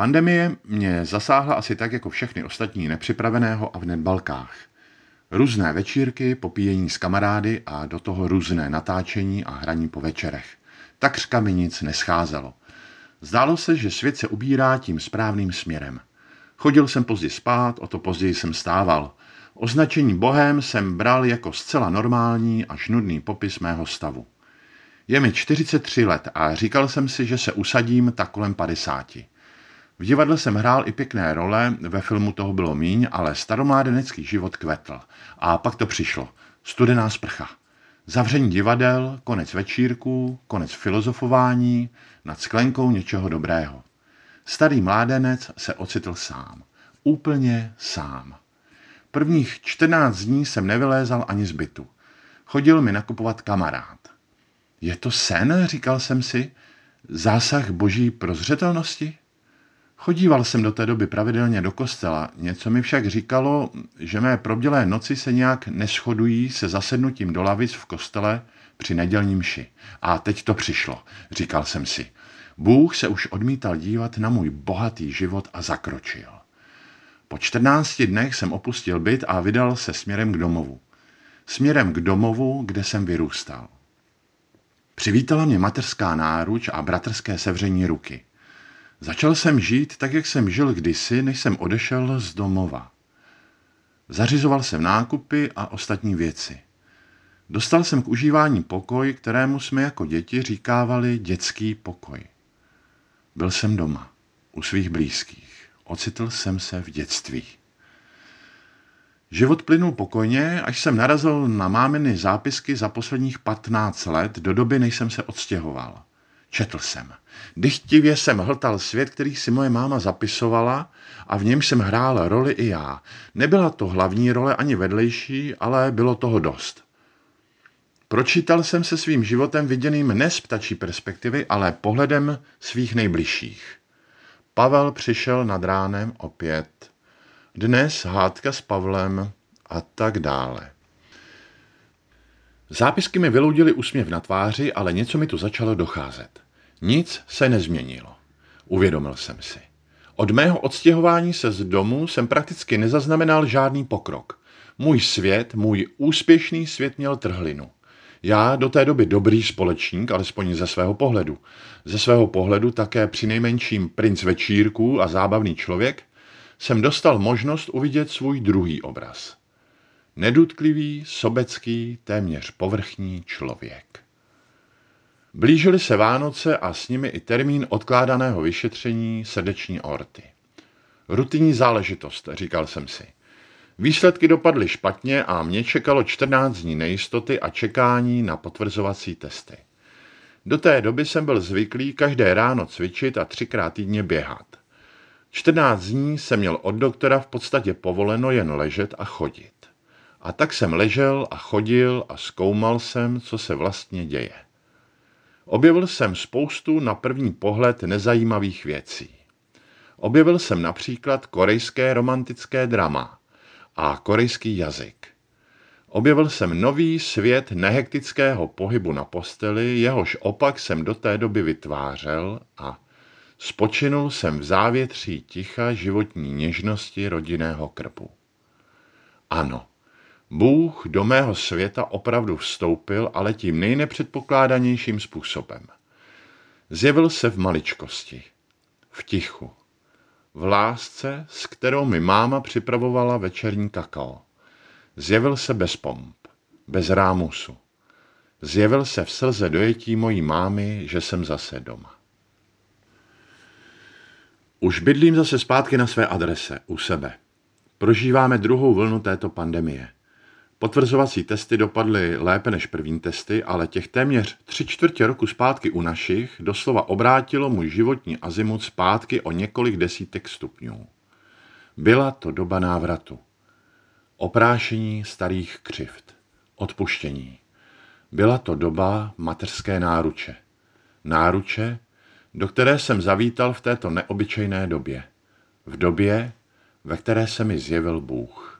Pandemie mě zasáhla asi tak jako všechny ostatní nepřipraveného a v nedbalkách. Různé večírky, popíjení s kamarády a do toho různé natáčení a hraní po večerech. Takřka mi nic nescházelo. Zdálo se, že svět se ubírá tím správným směrem. Chodil jsem pozdě spát, o to později jsem stával. Označení bohem jsem bral jako zcela normální až nudný popis mého stavu. Je mi 43 let a říkal jsem si, že se usadím tak kolem 50. V divadle jsem hrál i pěkné role, ve filmu toho bylo míň, ale staromládenecký život kvetl. A pak to přišlo. Studená sprcha. Zavření divadel, konec večírků, konec filozofování, nad sklenkou něčeho dobrého. Starý mládenec se ocitl sám. Úplně sám. Prvních 14 dní jsem nevylézal ani z bytu. Chodil mi nakupovat kamarád. Je to sen, říkal jsem si, zásah boží prozřetelnosti? Chodíval jsem do té doby pravidelně do kostela, něco mi však říkalo, že mé probdělé noci se nějak neschodují se zasednutím do lavic v kostele při nedělním mši. A teď to přišlo, říkal jsem si. Bůh se už odmítal dívat na můj bohatý život a zakročil. Po 14 dnech jsem opustil byt a vydal se směrem k domovu. Směrem k domovu, kde jsem vyrůstal. Přivítala mě mateřská náruč a bratrské sevření ruky. Začal jsem žít tak, jak jsem žil kdysi, než jsem odešel z domova. Zařizoval jsem nákupy a ostatní věci. Dostal jsem k užívání pokoj, kterému jsme jako děti říkávali dětský pokoj. Byl jsem doma, u svých blízkých. Ocitl jsem se v dětství. Život plynul pokojně, až jsem narazil na máminy zápisky za posledních 15 let do doby, než jsem se odstěhoval. Četl jsem. Dychtivě jsem hltal svět, který si moje máma zapisovala a v něm jsem hrál roli i já. Nebyla to hlavní role ani vedlejší, ale bylo toho dost. Pročítal jsem se svým životem viděným ne z ptačí perspektivy, ale pohledem svých nejbližších. Pavel přišel nad ránem opět. Dnes hádka s Pavlem a tak dále. Zápisky mi vyloudily úsměv na tváři, ale něco mi tu začalo docházet. Nic se nezměnilo. Uvědomil jsem si. Od mého odstěhování se z domu jsem prakticky nezaznamenal žádný pokrok. Můj svět, můj úspěšný svět měl trhlinu. Já do té doby dobrý společník, alespoň ze svého pohledu. Ze svého pohledu také při nejmenším princ večírků a zábavný člověk, jsem dostal možnost uvidět svůj druhý obraz. Nedutlivý, sobecký, téměř povrchní člověk. Blížily se Vánoce a s nimi i termín odkládaného vyšetření srdeční orty. Rutinní záležitost, říkal jsem si. Výsledky dopadly špatně a mě čekalo 14 dní nejistoty a čekání na potvrzovací testy. Do té doby jsem byl zvyklý každé ráno cvičit a třikrát týdně běhat. 14 dní jsem měl od doktora v podstatě povoleno jen ležet a chodit. A tak jsem ležel a chodil a zkoumal jsem, co se vlastně děje. Objevil jsem spoustu na první pohled nezajímavých věcí. Objevil jsem například korejské romantické drama a korejský jazyk. Objevil jsem nový svět nehektického pohybu na posteli, jehož opak jsem do té doby vytvářel a spočinul jsem v závětří ticha životní něžnosti rodinného krbu. Ano, Bůh do mého světa opravdu vstoupil, ale tím nejnepředpokládanějším způsobem. Zjevil se v maličkosti, v tichu, v lásce, s kterou mi máma připravovala večerní kakao. Zjevil se bez pomp, bez rámusu. Zjevil se v slze dojetí mojí mámy, že jsem zase doma. Už bydlím zase zpátky na své adrese, u sebe. Prožíváme druhou vlnu této pandemie – Potvrzovací testy dopadly lépe než první testy, ale těch téměř tři čtvrtě roku zpátky u našich doslova obrátilo můj životní azimut zpátky o několik desítek stupňů. Byla to doba návratu. Oprášení starých křivt. Odpuštění. Byla to doba mateřské náruče. Náruče, do které jsem zavítal v této neobyčejné době. V době, ve které se mi zjevil Bůh.